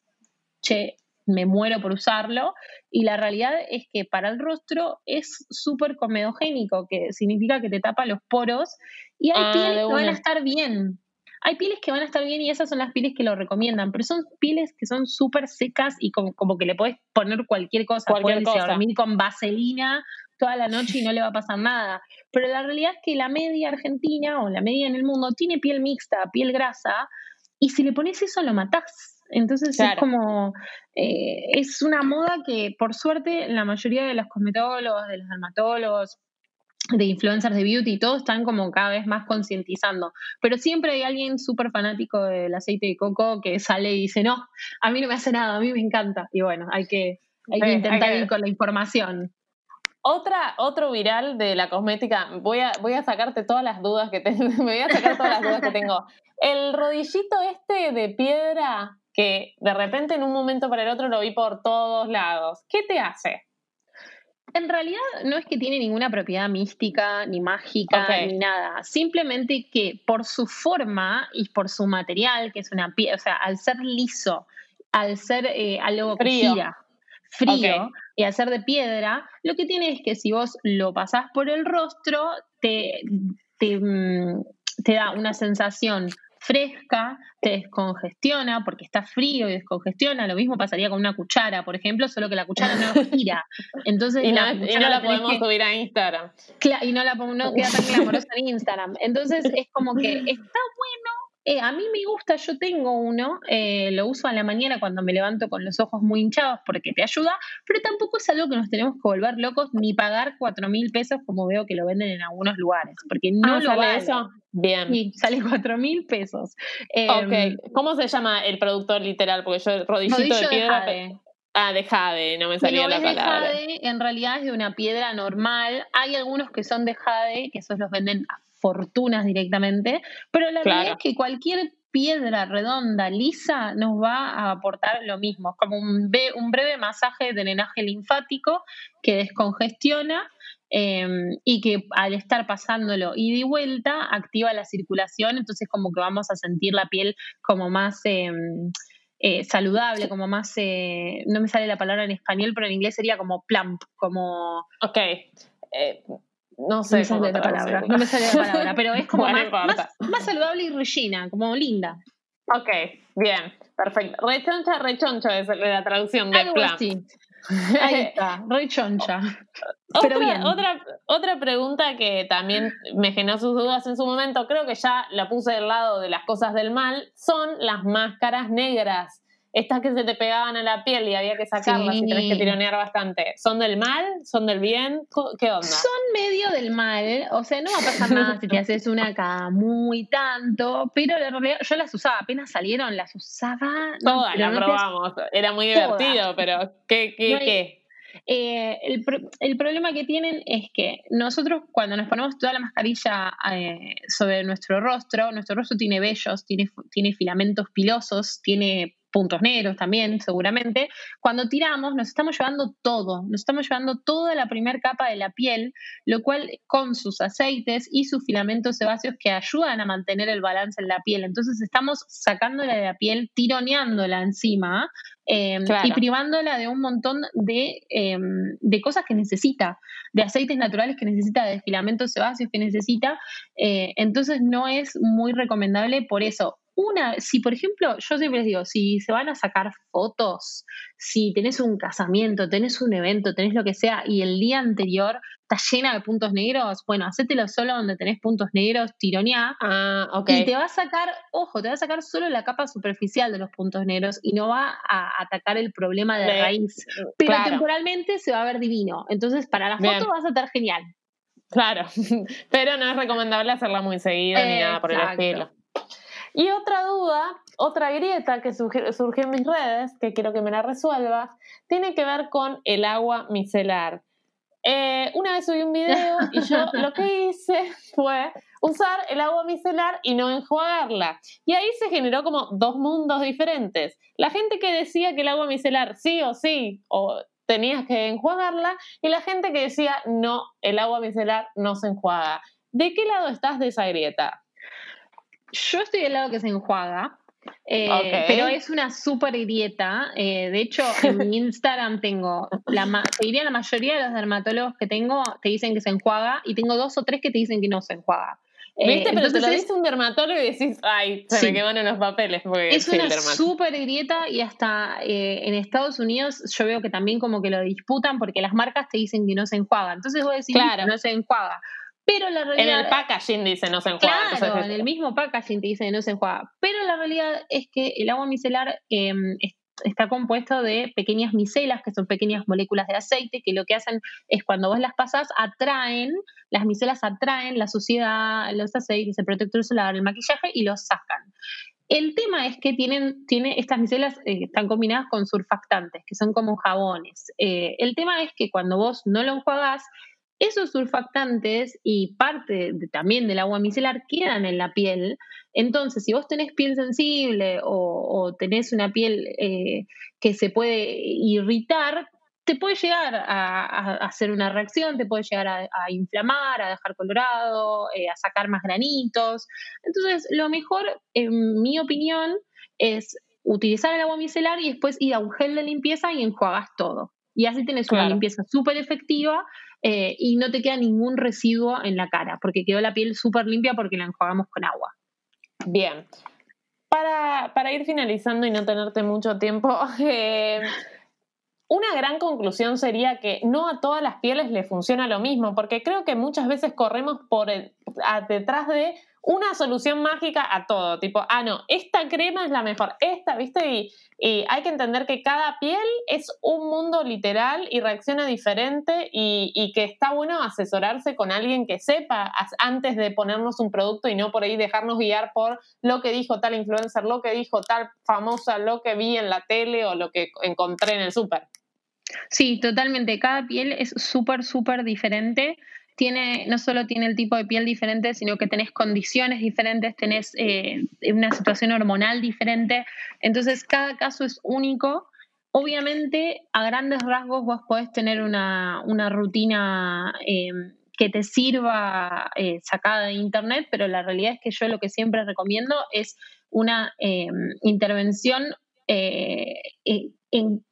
che, me muero por usarlo. Y la realidad es que para el rostro es súper comedogénico, que significa que te tapa los poros y hay Ah, pieles que van a estar bien. Hay pieles que van a estar bien y esas son las pieles que lo recomiendan, pero son pieles que son súper secas y como, como que le podés poner cualquier cosa. Cualquier Podés cosa. dormir con vaselina toda la noche y no le va a pasar nada. Pero la realidad es que la media argentina o la media en el mundo tiene piel mixta, piel grasa, y si le pones eso lo matás. Entonces es como, eh, es una moda que por suerte la mayoría de los cosmetólogos, de los dermatólogos, de influencers de beauty y todo están como cada vez más concientizando. Pero siempre hay alguien súper fanático del aceite de coco que sale y dice, no, a mí no me hace nada, a mí me encanta. Y bueno, hay que, hay que hay intentar que- ir con la información. Otra, otro viral de la cosmética, voy a, voy a sacarte todas las dudas que tengo, *laughs* me voy a sacar todas las dudas que tengo. El rodillito este de piedra que de repente en un momento para el otro lo vi por todos lados, ¿qué te hace? En realidad no es que tiene ninguna propiedad mística, ni mágica, ni nada. Simplemente que por su forma y por su material, que es una piedra, o sea, al ser liso, al ser eh, algo que gira, frío, y al ser de piedra, lo que tiene es que si vos lo pasás por el rostro, te, te, mm, te da una sensación fresca, te descongestiona porque está frío y descongestiona. Lo mismo pasaría con una cuchara, por ejemplo, solo que la cuchara no *laughs* gira. Entonces Y no, la y cuchara no la tenés podemos que- subir a Instagram. Y no la no queda tan glamorosa en Instagram. Entonces es como que *laughs* está bueno. Eh, a mí me gusta, yo tengo uno, eh, lo uso a la mañana cuando me levanto con los ojos muy hinchados porque te ayuda, pero tampoco es algo que nos tenemos que volver locos ni pagar cuatro mil pesos como veo que lo venden en algunos lugares, porque no Ah, lo ¿sale vale. eso? Bien. Sí, sale cuatro mil pesos. Eh, ok, ¿cómo se llama el producto literal? Porque yo, rodillito rodillo de de piedra. jade. Ah, de jade, no me salía la es de palabra. jade, en realidad es de una piedra normal. Hay algunos que son de jade, que esos los venden a fortunas directamente, pero la Claro. realidad es que cualquier piedra redonda, lisa, nos va a aportar lo mismo. Es como un, breve masaje de drenaje linfático que descongestiona eh, y que al estar pasándolo ida y vuelta activa la circulación, entonces como que vamos a sentir la piel como más... eh, eh, saludable, como más, eh, no me sale la palabra en español, pero en inglés sería como plump, como... Ok. No No sé me cómo sale la palabra, no me sale la palabra, pero es *laughs* como Bueno, no más, más, más saludable y rellena, como linda. Ok, bien, perfecto. Rechoncha, rechoncho es la traducción de Algo plan. así. *laughs* Ahí está, re choncha. Pero otra, bien. Otra, otra pregunta que también me generó sus dudas en su momento, creo que ya la puse del lado de las cosas del mal, son las máscaras negras estas que se te pegaban a la piel y había que sacarlas y tenés que tironear bastante, ¿son del mal? ¿Son del bien? ¿Qué onda? Son medio del mal, o sea, no va a pasar *laughs* nada si te haces una acá muy tanto, pero en realidad yo las usaba, apenas salieron, las usaba. Todas las probamos, era muy divertido, pero ¿qué? qué, qué? Eh, el, el, problema que tienen es que nosotros cuando nos ponemos toda la mascarilla eh, sobre nuestro rostro, nuestro rostro tiene vellos, tiene, tiene filamentos pilosos, tiene puntos negros también, seguramente, cuando tiramos nos estamos llevando todo, nos estamos llevando toda la primera capa de la piel, lo cual con sus aceites y sus filamentos sebáceos que ayudan a mantener el balance en la piel. Entonces estamos sacándola de la piel, tironeándola encima em, y privándola de un montón de, em, de, cosas que necesita, de aceites naturales que necesita, de filamentos sebáceos que necesita. Eh, entonces no es muy recomendable por eso una, si por ejemplo, yo siempre les digo, si se van a sacar fotos, si tenés un casamiento, tenés un evento, tenés lo que sea, y el día anterior está llena de puntos negros, bueno, hacételo solo donde tenés puntos negros, tironea. Ah, ok. Y te va a sacar, ojo, te va a sacar solo la capa superficial de los puntos negros y no va a atacar el problema de raíz. Pero temporalmente se va a ver divino. Entonces, para la foto vas a estar genial. Claro, *laughs* pero no es recomendable hacerla muy seguida ni nada por el estilo. Y otra duda, otra grieta que surgió en mis redes, que quiero que me la resuelvas, tiene que ver con el agua micelar. Eh, una vez subí un video *laughs* y yo lo que hice *laughs* fue usar el agua micelar y no enjuagarla. Y ahí se generó como dos mundos diferentes. La gente que decía que el agua micelar sí o sí, o tenías que enjuagarla, y la gente que decía no, el agua micelar no se enjuaga. ¿De qué lado estás de esa grieta? Yo estoy del lado que se enjuaga. Eh, pero es una súper grieta. Eh, de hecho, en mi *laughs* Instagram tengo, la te diría la mayoría de los dermatólogos que tengo te dicen que se enjuaga y tengo dos o tres que te dicen que no se enjuaga. Eh, ¿Viste? Pero te lo dice un dermatólogo y decís, ay, se me queman los papeles. es una súper grieta y hasta en Estados Unidos yo veo que también como que lo disputan porque las marcas te dicen que no se enjuaga. Entonces vos decís, claro. no se enjuaga. Pero la realidad. En el packaging dice no se enjuaga. Claro, en el mismo packaging te dice no se enjuaga. Pero la realidad es que el agua micelar em, está compuesto de pequeñas micelas, que son pequeñas moléculas de aceite, que lo que hacen es cuando vos las pasas, atraen, las micelas atraen la suciedad, los aceites, el protector solar, el maquillaje y los sacan. El tema es que tienen, tiene, estas micelas eh, están combinadas con surfactantes, que son como jabones. Eh, el tema es que cuando vos no lo enjuagás, esos surfactantes y parte también del agua micelar quedan en la piel. Entonces, si vos tenés piel sensible o, tenés una piel eh, que se puede irritar, te puede llegar a, hacer una reacción, te puede llegar a, inflamar, a dejar colorado, eh, a sacar más granitos. Entonces, lo mejor, en mi opinión, es utilizar el agua micelar y después ir a un gel de limpieza y enjuagas todo. Y así tenés una limpieza súper efectiva eh, y no te queda ningún residuo en la cara, porque quedó la piel súper limpia porque la enjuagamos con agua. Bien. Para, para ir finalizando y no tenerte mucho tiempo, *laughs* eh, una gran conclusión sería que no a todas las pieles le funciona lo mismo, porque creo que muchas veces corremos por detrás de una solución mágica a todo, tipo, ah, no, esta crema es la mejor, esta, ¿viste? Y, hay que entender que cada piel es un mundo literal y reacciona diferente y, que está bueno asesorarse con alguien que sepa antes de ponernos un producto y no por ahí dejarnos guiar por lo que dijo tal influencer, lo que dijo tal famosa, lo que vi en la tele o lo que encontré en el súper. Sí, totalmente. Cada piel es súper, súper diferente no solo tiene el tipo de piel diferente, sino que tenés condiciones diferentes, tenés eh, una situación hormonal diferente. Entonces, cada caso es único. Obviamente, a grandes rasgos, vos podés tener una, rutina em, que te sirva eh, sacada de internet, pero la realidad es que yo lo que siempre recomiendo es una intervención eh, en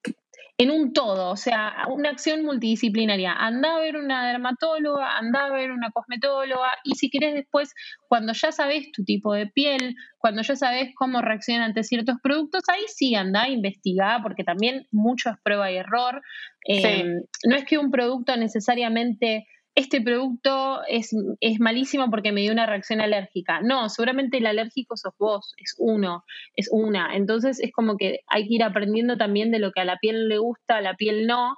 en un todo, o sea, una acción multidisciplinaria. Anda a ver una dermatóloga, anda a ver una cosmetóloga y si querés después, cuando ya sabes tu tipo de piel, cuando ya sabes cómo reacciona ante ciertos productos, ahí sí anda a investigar, porque también mucho es prueba y error. Eh, no es que un producto necesariamente este producto es, es, malísimo porque me dio una reacción alérgica. No, seguramente el alérgico sos vos, es uno, es una. Entonces es como que hay que ir aprendiendo también de lo que a la piel le gusta, a la piel no.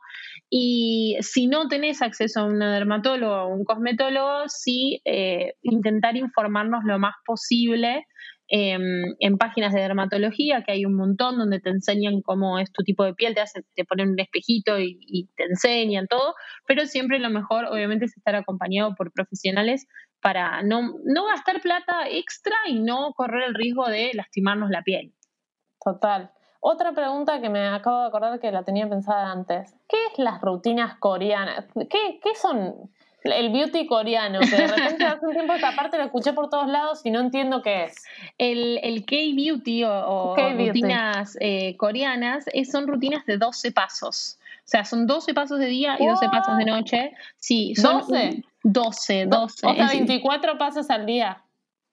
Y si no tenés acceso a un dermatólogo o un cosmetólogo, sí eh, intentar informarnos lo más posible Em, en páginas de dermatología, que hay un montón donde te enseñan cómo es tu tipo de piel, te, hacen, ponen un espejito y, te enseñan todo, pero siempre lo mejor obviamente es estar acompañado por profesionales para no, no gastar plata extra y no correr el riesgo de lastimarnos la piel. Total. Otra pregunta que me acabo de acordar que la tenía pensada antes. ¿Qué es las rutinas coreanas? ¿Qué, qué son? El beauty coreano, que de repente hace un tiempo esta parte lo escuché por todos lados y no entiendo qué es. El, el K-beauty o, rutinas eh, coreanas son rutinas de 12 pasos. O sea, son 12 pasos de día y 12 pasos de noche. Sí, son 12. 12, 12. O sea, 24 pasos al día.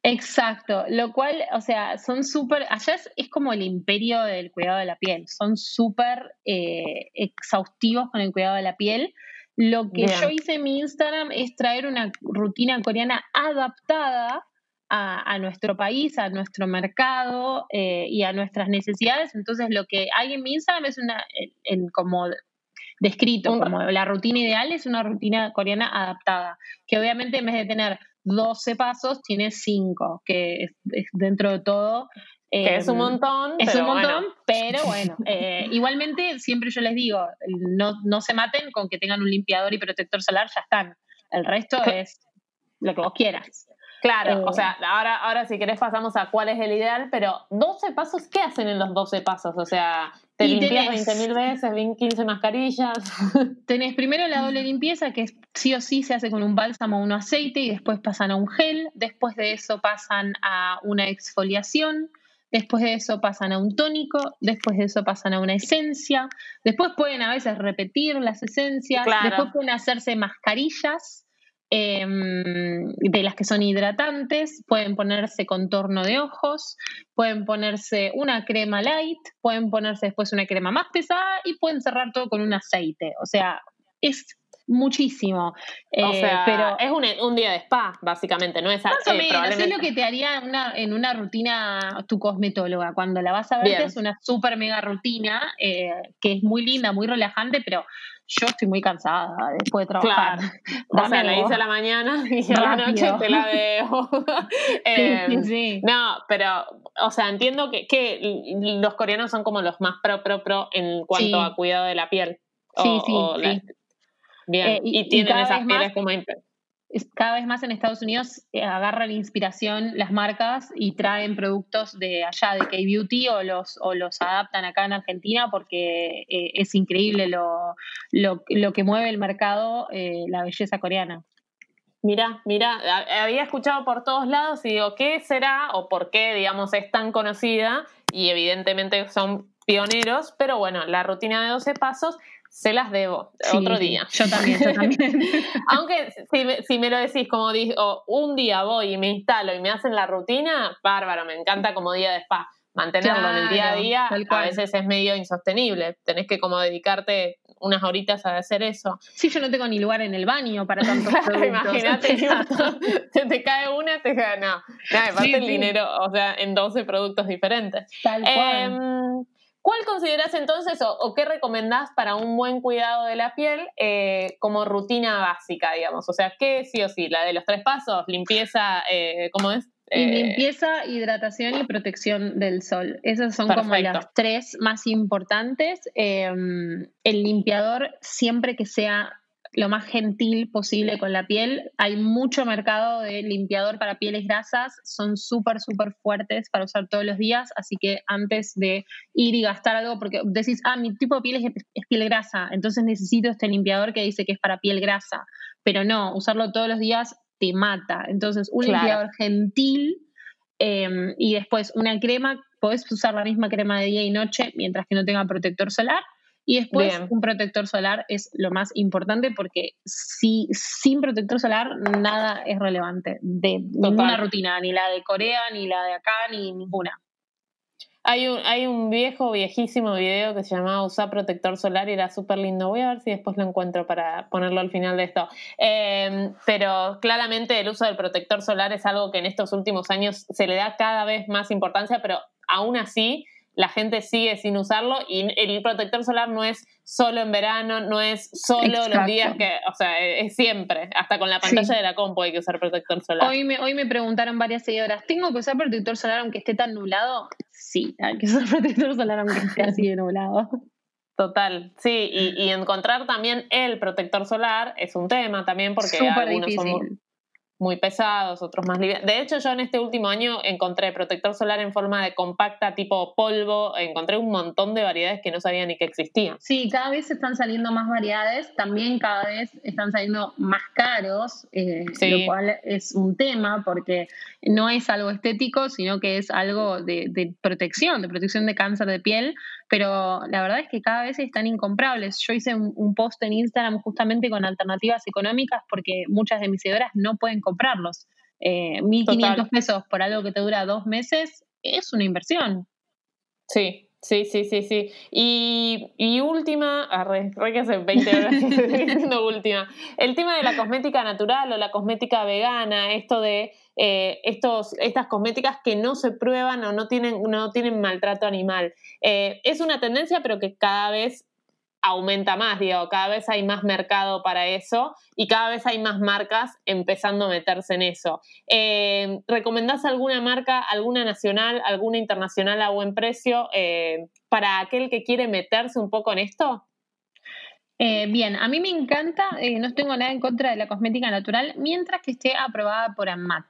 Exacto, lo cual, o sea, son súper, allá es, como el imperio del cuidado de la piel, son súper eh, exhaustivos con el cuidado de la piel. Lo que yo hice en mi Instagram es traer una rutina coreana adaptada a, nuestro país, a nuestro mercado eh, y a nuestras necesidades. Entonces, lo que hay en mi Instagram es una, en, como descrito, como la rutina ideal es una rutina coreana adaptada, que obviamente en vez de tener 12 pasos, tiene 5, que es, dentro de todo que es un em, montón. Es un montón, pero bueno, eh, igualmente siempre yo les digo, no, no se maten con que tengan un limpiador y protector solar, ya están. El resto es lo que vos quieras. Claro, o eh, sea, ahora, ahora si querés pasamos a cuál es el ideal, pero 12 pasos, ¿qué hacen en los 12 pasos? O sea, te limpias 20.000 veces, 15 mascarillas. *laughs* Tenés primero la doble limpieza, que sí o sí se hace con un bálsamo o un aceite, y después pasan a un gel, después de eso pasan a una exfoliación, después de eso pasan a un tónico, después de eso pasan a una esencia, después pueden a veces repetir las esencias, después pueden hacerse mascarillas em, de las que son hidratantes, pueden ponerse contorno de ojos, pueden ponerse una crema light, pueden ponerse después una crema más pesada y pueden cerrar todo con un aceite. O sea, es muchísimo. o eh, sea, pero es un, día de spa, básicamente, no es Más o eh, es lo que te haría una, en una rutina tu cosmetóloga. Cuando la vas a ver, es una súper mega rutina eh, que es muy linda, muy relajante, pero yo estoy muy cansada después de trabajar. Claro. *laughs* O sea, la hice a la mañana *laughs* y a la noche te la *laughs* veo. Em, no, pero, o sea, entiendo que, que, los coreanos son como los más pro, pro, pro en cuanto a cuidado de la piel. sí, sí, sí. Bien, eh, y, tienen esas pieles como cada vez más en Estados Unidos eh, agarran inspiración las marcas y traen productos de allá de K-Beauty o los, o los adaptan acá en Argentina porque eh, es increíble lo, lo, lo, que mueve el mercado, la belleza coreana. Mira, mira, había escuchado por todos lados y digo, ¿qué será o por qué, digamos, es tan conocida? Y evidentemente son pioneros, pero bueno, la rutina de 12 pasos se las debo otro día. Yo también, yo también. *laughs* Aunque si me, lo decís como digo, un día voy y me instalo y me hacen la rutina, bárbaro, me encanta como día de spa. Mantenerlo en el día a día a veces es medio insostenible. Tenés que como dedicarte unas horitas a hacer eso. Sí, yo no tengo ni lugar en el baño para *laughs* tantos Imagínate, se *laughs* te cae una, te cae, no. aparte el dinero, o sea, en 12 productos diferentes. Tal cual. Em, ¿Cuál consideras entonces o, qué recomendás para un buen cuidado de la piel eh, como rutina básica, digamos? O sea, ¿qué sí o sí? La de los tres pasos, limpieza, eh, ¿cómo es? Eh, limpieza, hidratación y protección del sol. Esas son como las tres más importantes. Em, el limpiador, siempre que sea lo más gentil posible con la piel. Hay mucho mercado de limpiador para pieles grasas, son súper, súper fuertes para usar todos los días, así que antes de ir y gastar algo, porque decís, ah, mi tipo de piel es, piel grasa, entonces necesito este limpiador que dice que es para piel grasa, pero no, usarlo todos los días te mata. Entonces, un limpiador gentil em, y después una crema, podés usar la misma crema de día y noche mientras que no tenga protector solar Y después un protector solar es lo más importante porque si, sin protector solar nada es relevante de ninguna rutina, ni la de Corea, ni la de acá, ni ninguna. Hay un, hay un viejo, viejísimo video que se llamaba Usar protector solar y era súper lindo. Voy a ver si después lo encuentro para ponerlo al final de esto. Em, pero claramente el uso del protector solar es algo que en estos últimos años se le da cada vez más importancia, pero aún así la gente sigue sin usarlo y el protector solar no es solo en verano, no es solo los días que, o sea, es siempre, hasta con la pantalla de la compu hay que usar protector solar. Hoy me, hoy me preguntaron varias seguidoras, ¿tengo que usar protector solar aunque esté tan nublado? Sí, hay que usar *laughs* protector solar aunque esté así de nublado. Total, sí, y, encontrar también el protector solar es un tema también porque algunos son muy pesados, otros más livianos. De hecho, yo en este último año encontré protector solar en forma de compacta, tipo polvo, encontré un montón de variedades que no sabía ni que existían. Sí, cada vez están saliendo más variedades, también cada vez están saliendo más caros, eh, lo cual es un tema porque no es algo estético, sino que es algo de, de protección, de protección de cáncer de piel, pero la verdad es que cada vez están incomprables. Yo hice un, post en Instagram justamente con alternativas económicas porque muchas de mis seguidoras no pueden comprarlos. Eh, 1.500 pesos por algo que te dura dos meses es una inversión. Sí, Sí, sí, sí, sí. Y, y última, arre, re que hace 20 horas *laughs* diciendo última. El tema de la cosmética natural o la cosmética vegana, esto de eh, estos, estas cosméticas que no se prueban o no tienen, no tienen maltrato animal. Eh, es una tendencia, pero que cada vez aumenta más, digo, cada vez hay más mercado para eso y cada vez hay más marcas empezando a meterse en eso. Eh, ¿Recomendás alguna marca, alguna nacional, alguna internacional a buen precio eh, para aquel que quiere meterse un poco en esto? Eh, bien, a mí me encanta, no tengo nada en contra de la cosmética natural mientras que esté aprobada por AMAT.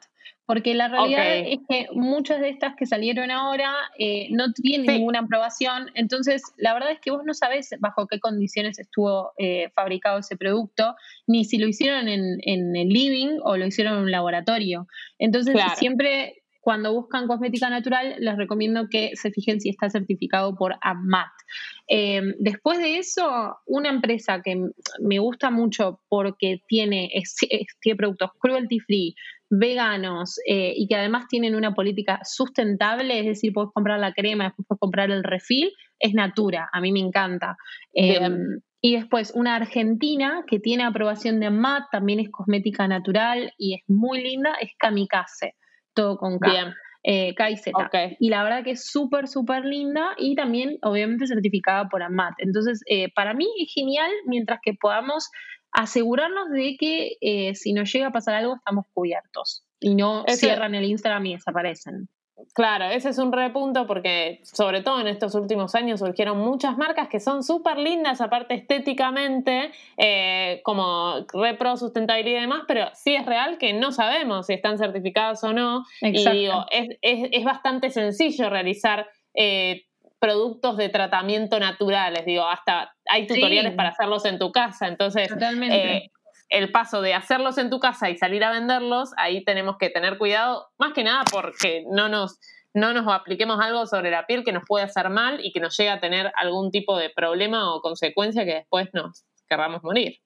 Porque la realidad es que muchas de estas que salieron ahora eh, no tienen ninguna aprobación. Entonces, la verdad es que vos no sabés bajo qué condiciones estuvo eh, fabricado ese producto, ni si lo hicieron en, el living o lo hicieron en un laboratorio. Entonces, siempre cuando buscan cosmética natural, les recomiendo que se fijen si está certificado por AMAT. Eh, después de eso, una empresa que me gusta mucho porque tiene, tiene productos cruelty free, veganos eh, y que además tienen una política sustentable, es decir, puedes comprar la crema, después puedes comprar el refil, es Natura, a mí me encanta. Em, y después una argentina que tiene aprobación de MAT, también es cosmética natural y es muy linda, es Kamikaze, todo con K. Bien. Eh, y la verdad que es súper, súper linda y también obviamente certificada por AMAT. Entonces, eh, para mí es genial mientras que podamos asegurarnos de que eh, si nos llega a pasar algo estamos cubiertos y no cierran el Instagram y desaparecen. Claro, ese es un repunto porque sobre todo en estos últimos años surgieron muchas marcas que son súper lindas, aparte estéticamente, eh, como repro, sustentabilidad y demás, pero sí es real que no sabemos si están certificadas o no. Y digo, es, bastante sencillo realizar eh, productos de tratamiento naturales, digo, hasta hay tutoriales para hacerlos en tu casa, entonces eh, el paso de hacerlos en tu casa y salir a venderlos, ahí tenemos que tener cuidado, más que nada porque no nos, no nos apliquemos algo sobre la piel que nos puede hacer mal y que nos llegue a tener algún tipo de problema o consecuencia que después nos querramos morir.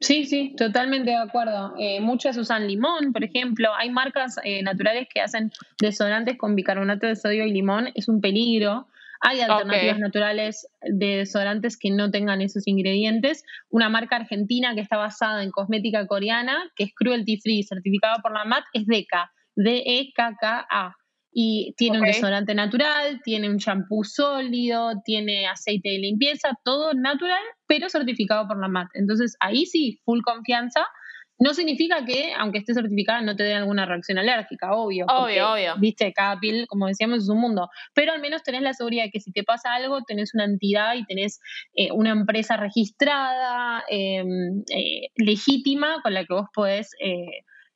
Sí, sí, totalmente de acuerdo. Eh, muchas usan limón, por ejemplo. Hay marcas eh, naturales que hacen desodorantes con bicarbonato de sodio y limón. Es un peligro hay alternativas naturales de desodorantes que no tengan esos ingredientes. Una marca argentina que está basada en cosmética coreana, que es cruelty free, certificada por la MAT, es DECA, D-E-K-K-A. Y tiene un desodorante natural, tiene un shampoo sólido, tiene aceite de limpieza, todo natural, pero certificado por la MAT. Entonces ahí sí, full confianza no significa que, aunque esté certificada, no te dé alguna reacción alérgica, obvio. Obvio, obvio. Viste, cada piel, como decíamos, es un mundo. Pero al menos tenés la seguridad de que si te pasa algo, tenés una entidad y tenés eh, una empresa registrada, em, eh, legítima, con la que vos podés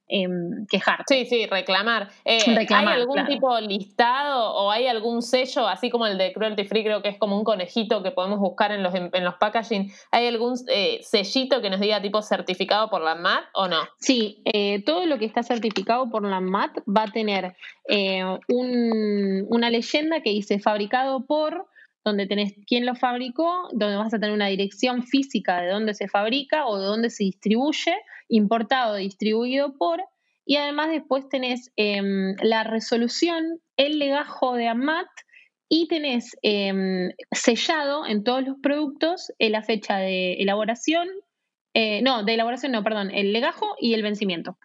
eh, quejar. Sí, sí, reclamar. Eh, ¿Hay algún tipo listado o hay algún sello, así como el de Cruelty Free, creo que es como un conejito que podemos buscar en los, en, los packaging? ¿Hay algún eh, sellito que nos diga tipo certificado por la MAT o no? Sí, eh, todo lo que está certificado por la MAT va a tener una leyenda que dice fabricado por donde tenés quién lo fabricó, donde vas a tener una dirección física de dónde se fabrica o de dónde se distribuye, importado, distribuido por, y además después tenés em, la resolución, el legajo de AMAT y tenés em, sellado en todos los productos eh, la fecha de elaboración, eh, no, de elaboración no, perdón, el legajo y el vencimiento.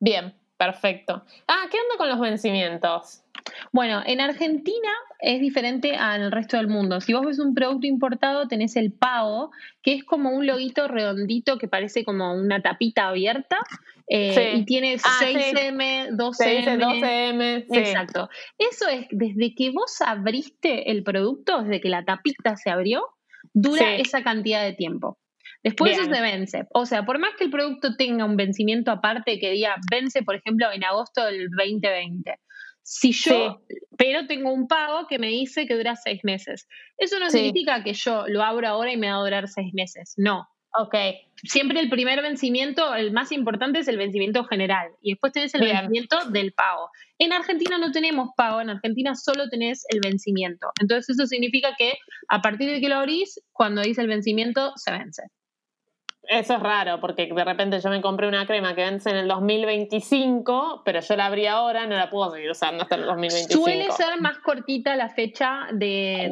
Bien, perfecto. Ah, ¿qué onda con los vencimientos? Bueno, en Argentina es diferente al resto del mundo. Si vos ves un producto importado, tenés el pago, que es como un loguito redondito que parece como una tapita abierta eh, y tiene 6M, 12M. 12M. Exacto. Eso es desde que vos abriste el producto, desde que la tapita se abrió, dura esa cantidad de tiempo. Después eso se vence. O sea, por más que el producto tenga un vencimiento aparte que diga vence, por ejemplo, en agosto del 2020. Si yo, pero tengo un pago que me dice que dura seis meses. Eso no significa que yo lo abro ahora y me va a durar seis meses. No. Ok. Siempre el primer vencimiento, el más importante es el vencimiento general. Y después tenés el vencimiento del pago. En Argentina no tenemos pago, en Argentina solo tenés el vencimiento. Entonces eso significa que a partir de que lo abrís, cuando dice el vencimiento, se vence. Eso es raro, porque de repente yo me compré una crema que vence en el 2025, pero yo la abrí ahora, no la puedo seguir usando hasta el 2025. Suele ser más cortita la fecha de,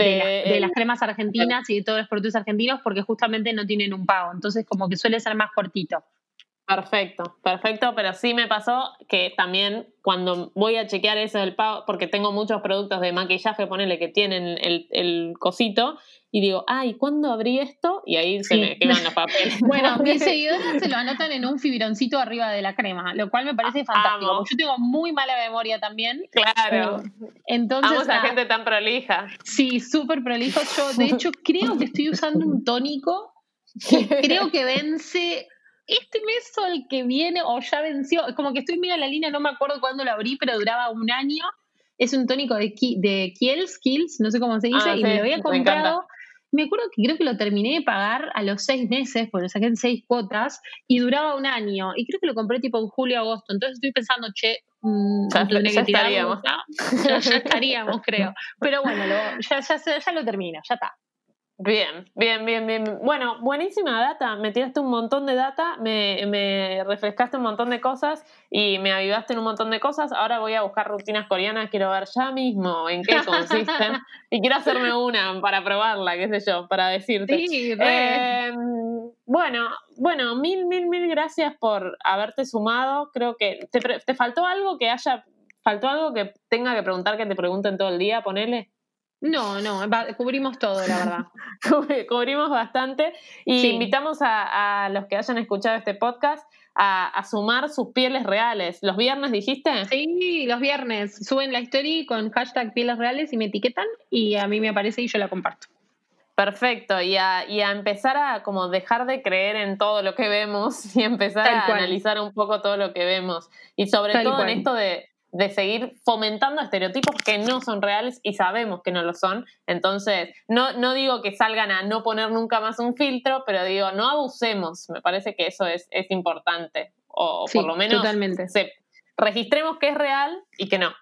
de, las cremas argentinas y de todos los productos argentinos, porque justamente no tienen un pago. Entonces, como que suele ser más cortito. Perfecto, perfecto, pero sí me pasó que también cuando voy a chequear eso del pago, porque tengo muchos productos de maquillaje, ponele que tienen el, el cosito, y digo, ay, ¿cuándo abrí esto? Y ahí se me queman los papeles. bueno, mis *laughs* seguidores se lo anotan en un fibroncito arriba de la crema, lo cual me parece fantástico. Yo tengo muy mala memoria también. Claro. entonces, Vamos a gente tan prolija. Sí, súper prolijo. Yo, de *laughs* hecho, creo que estoy usando un tónico que *laughs* creo que vence este mes o el que viene o ya venció. Es como que estoy medio en la línea, no me acuerdo cuándo lo abrí, pero duraba un año. Es un tónico de, Kiehl's, no sé cómo se dice, ah, y me lo había comprado me acuerdo que creo que lo terminé de pagar a los seis meses, porque lo saqué en seis cuotas, y duraba un año. Y creo que lo compré tipo en julio agosto. Entonces estoy pensando, che, mmm, ya, estaríamos. Ya, estaríamos, creo. Pero bueno, ya, ya, ya lo termino, ya está. Bien, bien, bien, bien. Bueno, buenísima data. Me tiraste un montón de data, me, me, refrescaste un montón de cosas y me avivaste en un montón de cosas. Ahora voy a buscar rutinas coreanas, quiero ver ya mismo en qué consisten *laughs* y quiero hacerme una para probarla, qué sé yo, para decirte. Sí, eh, bueno, bueno, mil, mil, mil gracias por haberte sumado. Creo que te, te faltó algo que haya, faltó algo que tenga que preguntar que te pregunten todo el día, ponele. No, no, cubrimos todo, la verdad. *laughs* cubrimos bastante y invitamos a, los que hayan escuchado este podcast a, sumar sus pieles reales. ¿Los viernes dijiste? Sí, los viernes. Suben la story con hashtag pieles reales y me etiquetan y a mí me aparece y yo la comparto. Perfecto, y a, y a empezar a como dejar de creer en todo lo que vemos *laughs* y empezar a analizar un poco todo lo que vemos. Y sobre todo en esto de, de seguir fomentando estereotipos que no son reales y sabemos que no lo son. Entonces, no, no digo que salgan a no poner nunca más un filtro, pero digo, no abusemos. Me parece que eso es, es importante. O por lo menos totalmente. registremos que es real y que no.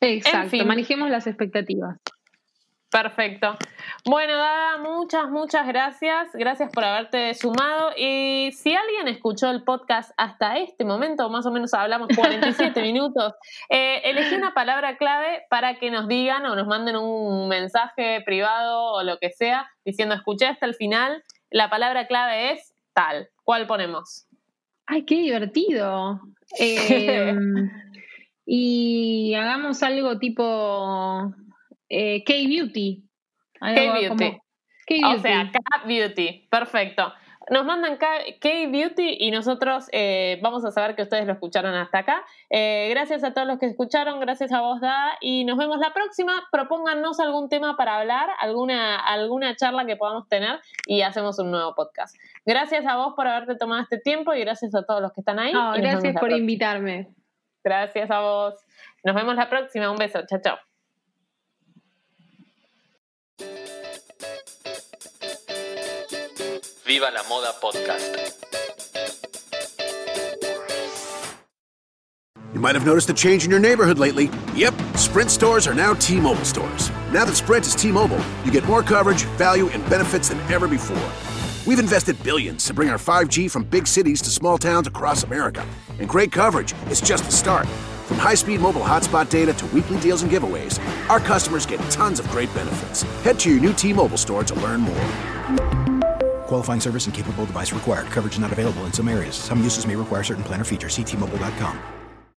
Exacto, manejemos las expectativas. Perfecto. Bueno, Dada, muchas, muchas gracias. Gracias por haberte sumado. Y si alguien escuchó el podcast hasta este momento, más o menos hablamos 47 *laughs* minutos, eh, elegí una palabra clave para que nos digan o nos manden un mensaje privado o lo que sea, diciendo escuché hasta el final. La palabra clave es tal. ¿Cuál ponemos? Ay, qué divertido. *laughs* Em, y hagamos algo tipo eh, K-Beauty. K-Beauty. O sea, K-Beauty. Perfecto. Nos mandan K-Beauty y nosotros eh, vamos a saber que ustedes lo escucharon hasta acá. Eh, gracias a todos los que escucharon, gracias a vos, Dada, y nos vemos la próxima. Propónganos algún tema para hablar, alguna, alguna charla que podamos tener y hacemos un nuevo podcast. Gracias a vos por haberte tomado este tiempo y gracias a todos los que están ahí. gracias por invitarme. Gracias a vos. Nos vemos la próxima. Un beso. Chao, chao. Viva la Moda Podcast. You might have noticed a change in your neighborhood lately. Yep, Sprint stores are now T Mobile stores. Now that Sprint is T Mobile, you get more coverage, value, and benefits than ever before. We've invested billions to bring our 5G from big cities to small towns across America. And great coverage is just the start. From high speed mobile hotspot data to weekly deals and giveaways, our customers get tons of great benefits. Head to your new T Mobile store to learn more. Qualifying service and capable device required. Coverage not available in some areas. Some uses may require certain plan or features. Ctmobile.com.